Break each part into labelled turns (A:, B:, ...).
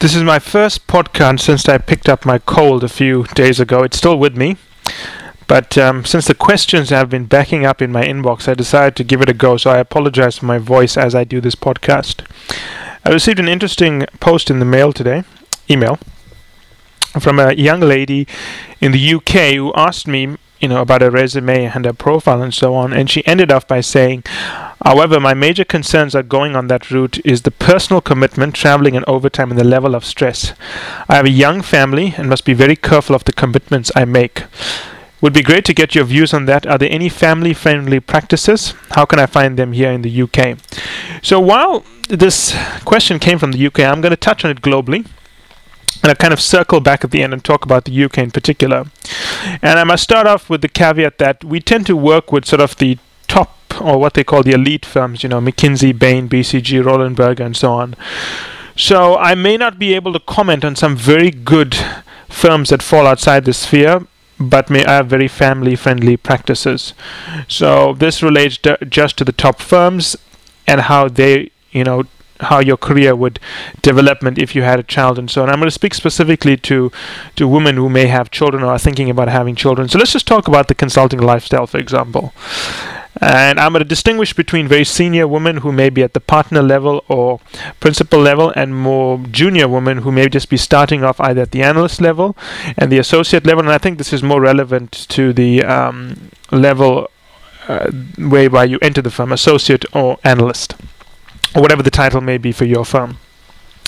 A: This is my first podcast since I picked up my cold a few days ago. It's still with me. But um, since the questions have been backing up in my inbox, I decided to give it a go. So I apologize for my voice as I do this podcast. I received an interesting post in the mail today, email, from a young lady in the UK who asked me you know, about her resume and her profile and so on. And she ended off by saying, however, my major concerns are going on that route is the personal commitment, traveling and overtime, and the level of stress. I have a young family and must be very careful of the commitments I make. Would be great to get your views on that. Are there any family friendly practices? How can I find them here in the UK? So, while this question came from the UK, I'm going to touch on it globally and I kind of circle back at the end and talk about the UK in particular. And I must start off with the caveat that we tend to work with sort of the or what they call the elite firms, you know, McKinsey, Bain, BCG, Roland Berger, and so on. So I may not be able to comment on some very good firms that fall outside the sphere, but may have very family friendly practices. So this relates just to the top firms and how they, you know, how your career would development if you had a child and so on. I'm going to speak specifically to to women who may have children or are thinking about having children. So let's just talk about the consulting lifestyle, for example. And I'm going to distinguish between very senior women who may be at the partner level or principal level, and more junior women who may just be starting off either at the analyst level and the associate level. And I think this is more relevant to the um, level uh, whereby you enter the firm, associate or analyst or whatever the title may be for your firm.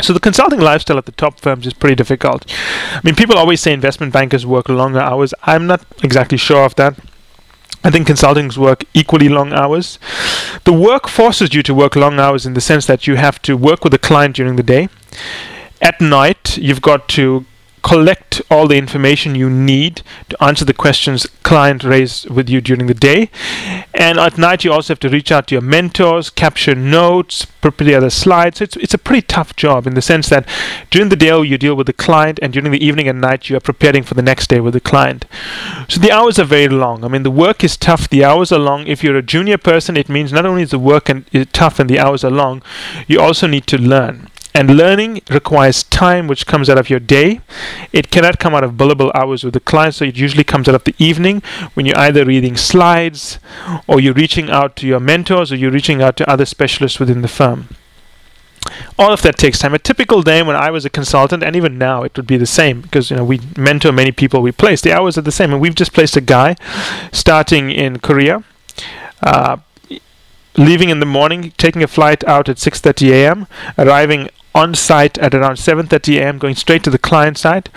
A: So the consulting lifestyle at the top firms is pretty difficult. I mean, people always say investment bankers work longer hours. I'm not exactly sure of that. I think consultants work equally long hours. The work forces you to work long hours in the sense that you have to work with a client during the day. At night, you've got to collect all the information you need to answer the questions client raised with you during the day. And at night, you also have to reach out to your mentors, capture notes, prepare the slides. So it's, it's a pretty tough job in the sense that during the day, you deal with the client, and during the evening and night, you are preparing for the next day with the client. So the hours are very long. I mean, the work is tough, the hours are long. If you're a junior person, it means not only is the work and, is tough and the hours are long, you also need to learn. And learning requires time which comes out of your day. It cannot come out of billable hours with the client, so it usually comes out of the evening when you're either reading slides or you're reaching out to your mentors or you're reaching out to other specialists within the firm. All of that takes time. A typical day when I was a consultant, and even now it would be the same because you know we mentor many people we place. The hours are the same, and we've just placed a guy starting in Korea. Uh, leaving in the morning, taking a flight out at 6:30 a.m., arriving on site at around 7:30 a.m., going straight to the client side,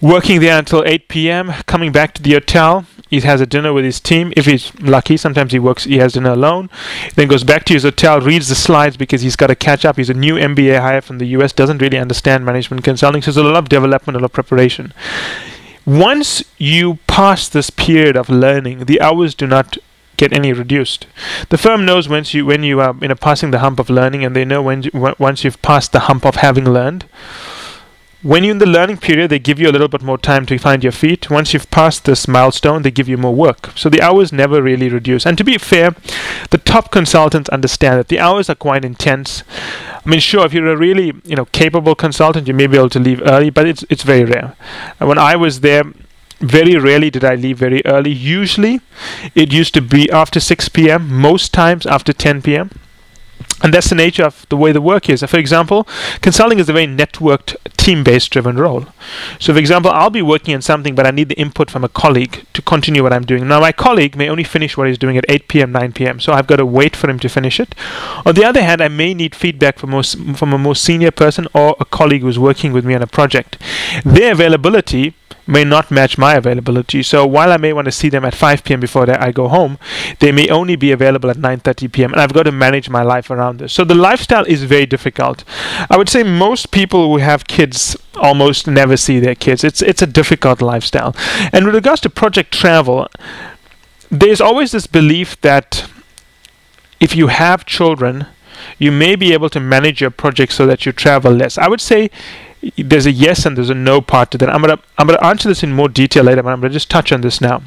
A: working there until 8 p.m., coming back to the hotel. He has a dinner with his team. If he's lucky, sometimes he works. He has dinner alone. Then goes back to his hotel, reads the slides because he's got to catch up. He's a new MBA hire from the U.S. Doesn't really understand management consulting, so there's a lot of development, a lot of preparation. Once you pass this period of learning, the hours do not get any reduced. The firm knows once you when you are you know passing the hump of learning, and they know when you, once you've passed the hump of having learned. When you're in the learning period, they give you a little bit more time to find your feet. Once you've passed this milestone, they give you more work. So the hours never really reduce. And to be fair, the top consultants understand that the hours are quite intense. I mean, sure, if you're a really you know capable consultant, you may be able to leave early, but it's it's very rare. And when I was there, very rarely did I leave very early. Usually, it used to be after 6 p.m., most times after 10 p.m. And that's the nature of the way the work is. For example, consulting is a very networked, team based driven role. So, for example, I'll be working on something, but I need the input from a colleague to continue what I'm doing. Now, my colleague may only finish what he's doing at 8 p.m., 9 p.m., so I've got to wait for him to finish it. On the other hand, I may need feedback from, most, from a more senior person or a colleague who's working with me on a project. Their availability may not match my availability. So while I may want to see them at 5 p.m. before I go home, they may only be available at 9:30 p.m. and I've got to manage my life around this. So the lifestyle is very difficult. I would say most people who have kids almost never see their kids. It's it's a difficult lifestyle. And with regards to project travel, there's always this belief that if you have children, you may be able to manage your project so that you travel less. I would say there's a yes and there's a no part to that. I'm gonna I'm gonna answer this in more detail later, but I'm gonna just touch on this now.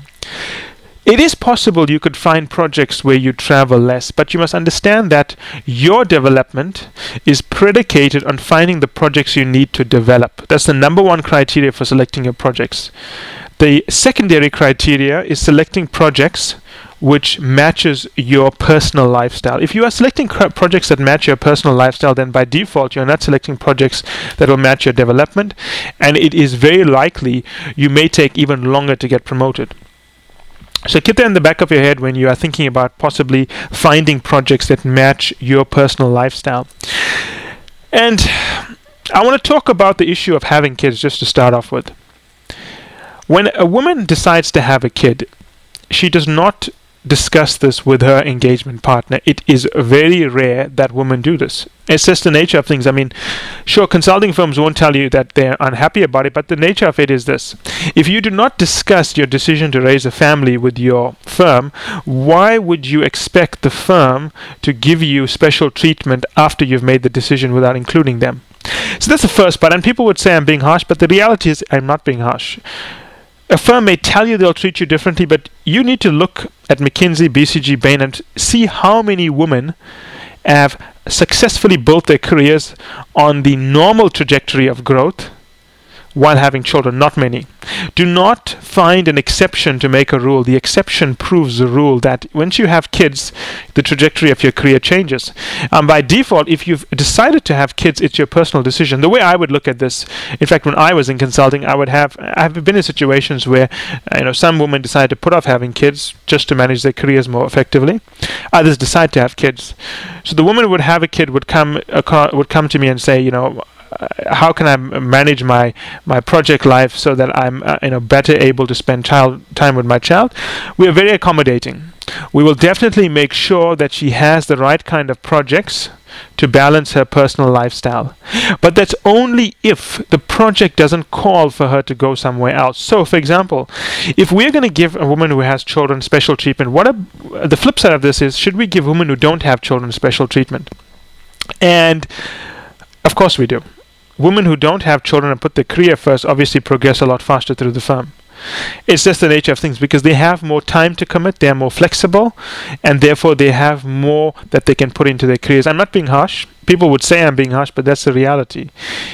A: It is possible you could find projects where you travel less, but you must understand that your development is predicated on finding the projects you need to develop. That's the number one criteria for selecting your projects. The secondary criteria is selecting projects which matches your personal lifestyle. If you are selecting projects that match your personal lifestyle, then by default you're not selecting projects that will match your development, and it is very likely you may take even longer to get promoted. So keep that in the back of your head when you are thinking about possibly finding projects that match your personal lifestyle. And I want to talk about the issue of having kids just to start off with. When a woman decides to have a kid, she does not discuss this with her engagement partner. It is very rare that women do this. It's just the nature of things. I mean, sure, consulting firms won't tell you that they're unhappy about it, but the nature of it is this. If you do not discuss your decision to raise a family with your firm, why would you expect the firm to give you special treatment after you've made the decision without including them? So that's the first part. And people would say I'm being harsh, but the reality is I'm not being harsh a firm may tell you they'll treat you differently, but you need to look at McKinsey, BCG, Bain, and see how many women have successfully built their careers on the normal trajectory of growth while having children, not many. Do not find an exception to make a rule. The exception proves the rule that once you have kids, the trajectory of your career changes. Um, by default, if you've decided to have kids, it's your personal decision. The way I would look at this, in fact, when I was in consulting, I would have I've been in situations where you know some women decide to put off having kids just to manage their careers more effectively. Others decide to have kids. So the woman would have a kid would come would come to me and say, you know, how can I manage my my project life so that I'm uh, you know better able to spend child time with my child? We are very accommodating. We will definitely make sure that she has the right kind of projects to balance her personal lifestyle. But that's only if the project doesn't call for her to go somewhere else. So, for example, if we're going to give a woman who has children special treatment, what a, the flip side of this is should we give women who don't have children special treatment? And of course we do women who don't have children and put their career first obviously progress a lot faster through the firm. It's just the nature of things because they have more time to commit, they're more flexible, and therefore they have more that they can put into their careers. I'm not being harsh. People would say I'm being harsh, but that's the reality.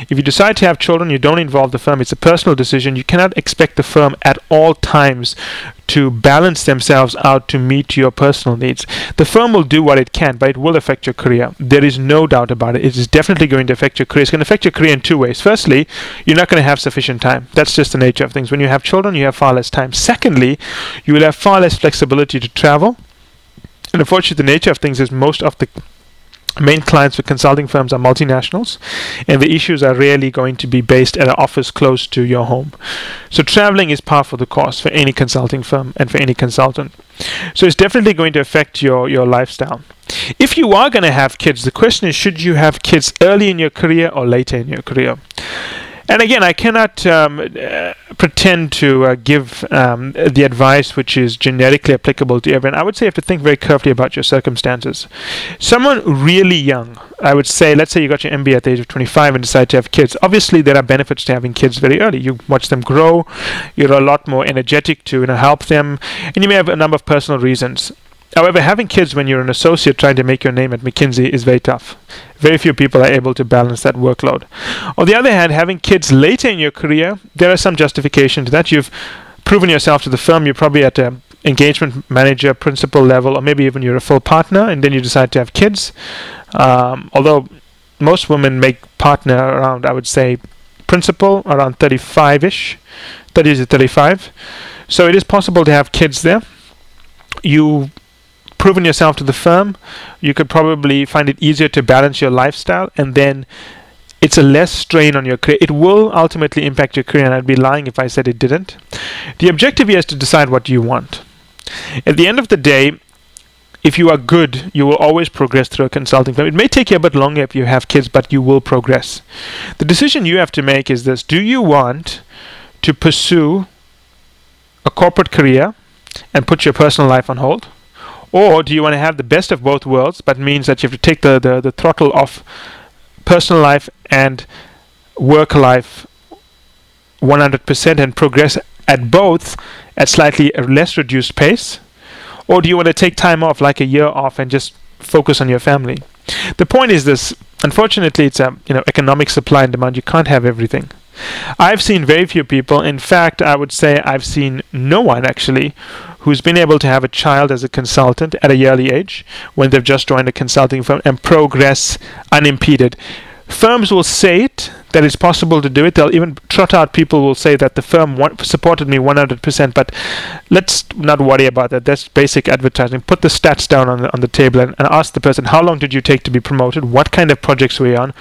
A: If you decide to have children, you don't involve the firm. It's a personal decision. You cannot expect the firm at all times to balance themselves out to meet your personal needs. The firm will do what it can, but it will affect your career. There is no doubt about it. It is definitely going to affect your career. It's going to affect your career in two ways. Firstly, you're not going to have sufficient time. That's just the nature of things. When you have children, you have far less time. Secondly, you will have far less flexibility to travel. And unfortunately, the nature of things is most of the main clients for consulting firms are multinationals, and the issues are rarely going to be based at an office close to your home. So traveling is part of the cost for any consulting firm and for any consultant. So it's definitely going to affect your, your lifestyle. If you are going to have kids, the question is should you have kids early in your career or later in your career? And again, I cannot um, uh, pretend to uh, give um, the advice which is generically applicable to everyone. I would say you have to think very carefully about your circumstances. Someone really young, I would say, let's say you got your MBA at the age of 25 and decide to have kids. Obviously, there are benefits to having kids very early. You watch them grow, you're a lot more energetic to you know, help them, and you may have a number of personal reasons. However, having kids when you're an associate trying to make your name at McKinsey is very tough. Very few people are able to balance that workload. On the other hand, having kids later in your career, there is some justification to that. You've proven yourself to the firm. You're probably at a engagement manager, principal level, or maybe even you're a full partner, and then you decide to have kids. Um, although most women make partner around, I would say, principal around 35-ish, 30 to 35. So it is possible to have kids there. You proven yourself to the firm, you could probably find it easier to balance your lifestyle and then it's a less strain on your career. It will ultimately impact your career, and I'd be lying if I said it didn't. The objective here is to decide what you want. At the end of the day, if you are good, you will always progress through a consulting firm. It may take you a bit longer if you have kids, but you will progress. The decision you have to make is this Do you want to pursue a corporate career and put your personal life on hold? Or do you want to have the best of both worlds, but means that you have to take the, the, the throttle off personal life and work life 100% and progress at both at slightly less reduced pace Or do you want to take time off, like a year off, and just focus on your family? The point is this unfortunately, it's a you know economic supply and demand. You can't have everything. I've seen very few people. In fact, I would say I've seen no one actually who's been able to have a child as a consultant at a early age when they've just joined a consulting firm and progress unimpeded. Firms will say it that it's possible to do it. They'll even trot out people will say that the firm supported me 100%. But let's not worry about that. That's basic advertising. Put the stats down on the, on the table and, and ask the person how long did you take to be promoted? What kind of projects were you on?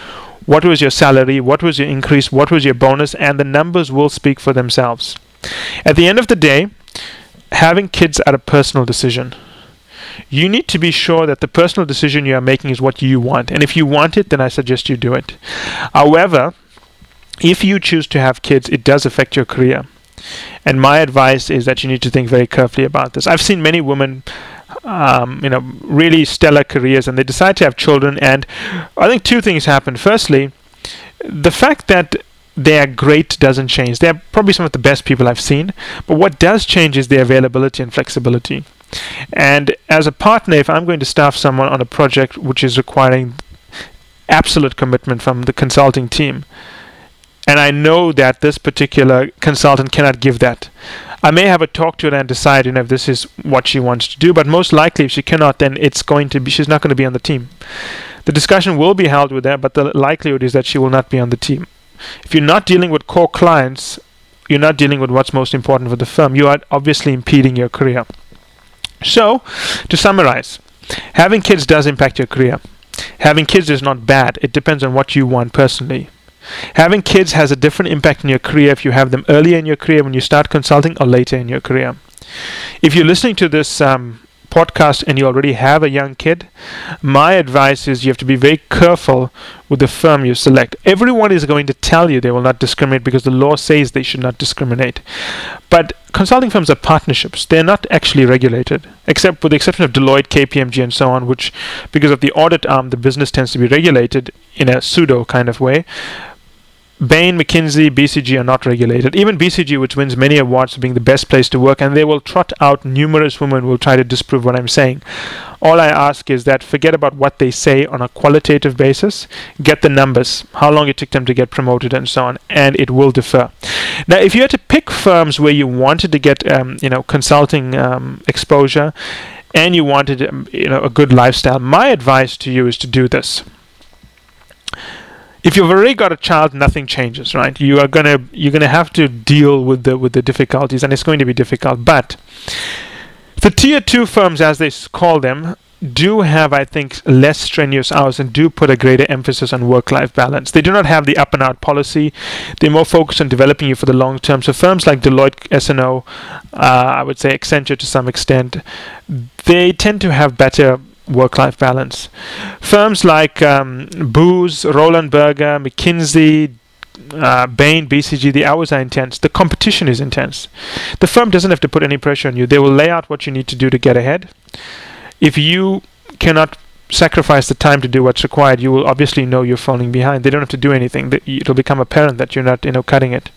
A: What was your salary? What was your increase? What was your bonus? And the numbers will speak for themselves. At the end of the day, having kids at a personal decision. You need to be sure that the personal decision you are making is what you want. And if you want it, then I suggest you do it. However, if you choose to have kids, it does affect your career. And my advice is that you need to think very carefully about this. I've seen many women, um, you know, really stellar careers, and they decide to have children. And I think two things happen. Firstly, the fact that they are great doesn't change. They're probably some of the best people I've seen. But what does change is their availability and flexibility. And as a partner, if I'm going to staff someone on a project which is requiring absolute commitment from the consulting team, and I know that this particular consultant cannot give that. I may have a talk to her and decide, you know, if this is what she wants to do, but most likely if she cannot, then it's going to be she's not going to be on the team. The discussion will be held with her, but the likelihood is that she will not be on the team. If you're not dealing with core clients, you're not dealing with what's most important for the firm. You are obviously impeding your career. So, to summarize, having kids does impact your career. Having kids is not bad. It depends on what you want personally. Having kids has a different impact in your career if you have them earlier in your career when you start consulting or later in your career. If you're listening to this um, podcast and you already have a young kid, my advice is you have to be very careful with the firm you select. Everyone is going to tell you they will not discriminate because the law says they should not discriminate. But consulting firms are partnerships. They're not actually regulated, except with the exception of Deloitte, KPMG, and so on, which, because of the audit arm, the business tends to be regulated in a pseudo kind of way. Bain, McKinsey, BCG are not regulated. Even BCG, which wins many awards for being the best place to work, and they will trot out numerous women who will try to disprove what I'm saying. All I ask is that forget about what they say on a qualitative basis, get the numbers, how long it took them to get promoted, and so on, and it will differ. Now, if you had to pick firms where you wanted to get, um, you know, consulting um, exposure, and you wanted, um, you know, a good lifestyle, my advice to you is to do this if you've already got a child, nothing changes, right? You are gonna you're gonna have to deal with the with the difficulties, and it's going to be difficult. But the tier two firms, as they call them, do have, I think, less strenuous hours and do put a greater emphasis on work-life balance. They do not have the up-and-out policy. They're more focused on developing you for the long term. So firms like Deloitte, S&O, uh, I would say Accenture to some extent, they tend to have better work life balance. Firms like um, Booz, Roland Berger, McKinsey, uh, Bain, BCG, the hours are intense. The competition is intense. The firm doesn't have to put any pressure on you. They will lay out what you need to do to get ahead. If you cannot sacrifice the time to do what's required, you will obviously know you're falling behind. They don't have to do anything. It'll become apparent that you're not, you know, cutting it.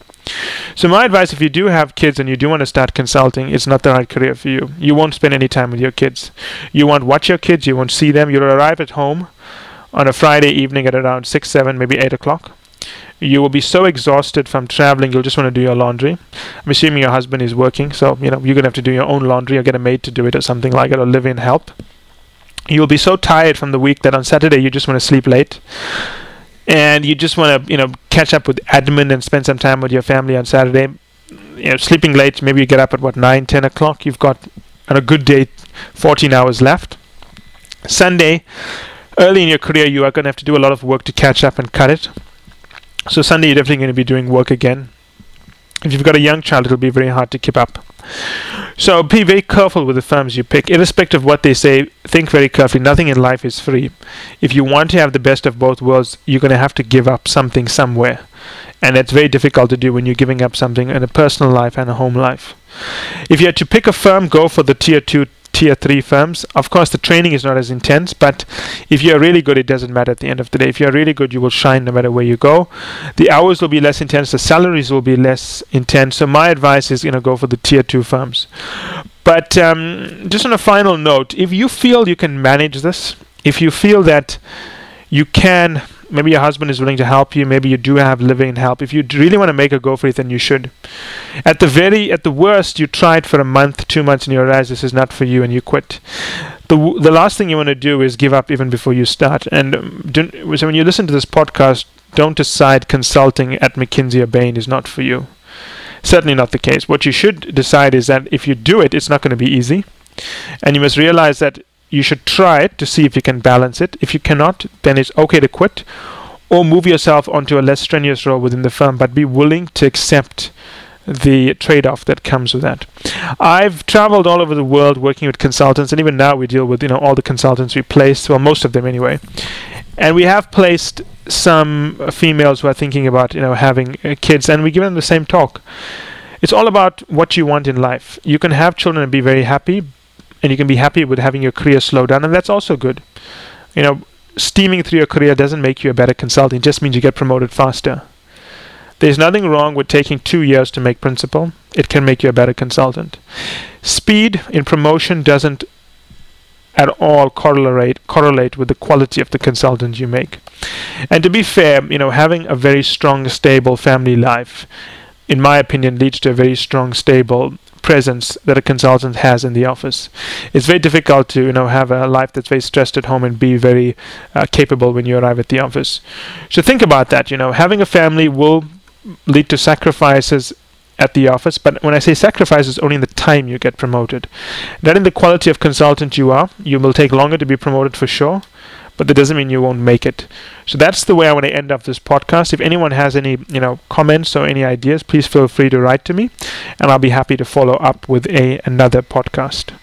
A: So my advice, if you do have kids and you do want to start consulting, it's not the right career for you. You won't spend any time with your kids. You won't watch your kids. You won't see them. You'll arrive at home on a Friday evening at around six, seven, maybe eight o'clock. You will be so exhausted from traveling, you'll just want to do your laundry. I'm assuming your husband is working, so you know you're gonna have to do your own laundry or get a maid to do it or something like it, or live in help. You'll be so tired from the week that on Saturday you just want to sleep late and you just want to you know catch up with admin and spend some time with your family on Saturday, you know, sleeping late, maybe you get up at what nine, ten o'clock. You've got on a good day, 14 hours left. Sunday, early in your career, you are going to have to do a lot of work to catch up and cut it. So Sunday, you're definitely going to be doing work again. If you've got a young child, it'll be very hard to keep up. So be very careful with the firms you pick. Irrespective of what they say, think very carefully. Nothing in life is free. If you want to have the best of both worlds, you're going to have to give up something somewhere. And that's very difficult to do when you're giving up something in a personal life and a home life. If you had to pick a firm, go for the tier 2, tier 3 firms. Of course, the training is not as intense, but if you're really good, it doesn't matter at the end of the day. If you're really good, you will shine no matter where you go. The hours will be less intense, the salaries will be less intense. So, my advice is, you know, go for the tier 2 firms. But um, just on a final note, if you feel you can manage this, if you feel that you can maybe your husband is willing to help you. Maybe you do have living help. If you really want to make a go for it then you should. At the very at the worst you try it for a month two months and you realize this is not for you and you quit. The the last thing you want to do is give up even before you start. And um, so when you listen to this podcast don't decide consulting at mckinsey or bain is not for you. Certainly not the case. What you should decide is that if you do it it's not going to be easy. And you must realize that you should try it to see if you can balance it. If you cannot, then it's okay to quit or move yourself onto a less strenuous role within the firm, but be willing to accept the trade off that comes with that. I've traveled all over the world working with consultants, and even now we deal with you know all the consultants we place, well, most of them anyway. And we have placed some females who are thinking about you know having uh, kids, and we give them the same talk. It's all about what you want in life. You can have children and be very happy, and you can be happy with having your career slow down, and that's also good. You know, steaming through your career doesn't make you a better consultant; it just means you get promoted faster. There's nothing wrong with taking two years to make principal. It can make you a better consultant. Speed in promotion doesn't at all correlate correlate with the quality of the consultant you make. And to be fair, you know, having a very strong, stable family life, in my opinion, leads to a very strong, stable presence that a consultant has in the office. It's very difficult to you know have a life that's very stressed at home and be very uh, capable when you arrive at the office. So think about that. You know, having a family will lead to sacrifices at the office. But when I say sacrifices, only in the time you get promoted. Not in the quality of consultant you are. You will take longer to be promoted for sure but that doesn't mean you won't make it. So that's the way I want to end up this podcast. If anyone has any, you know, comments or any ideas, please feel free to write to me, and I'll be happy to follow up with a another podcast.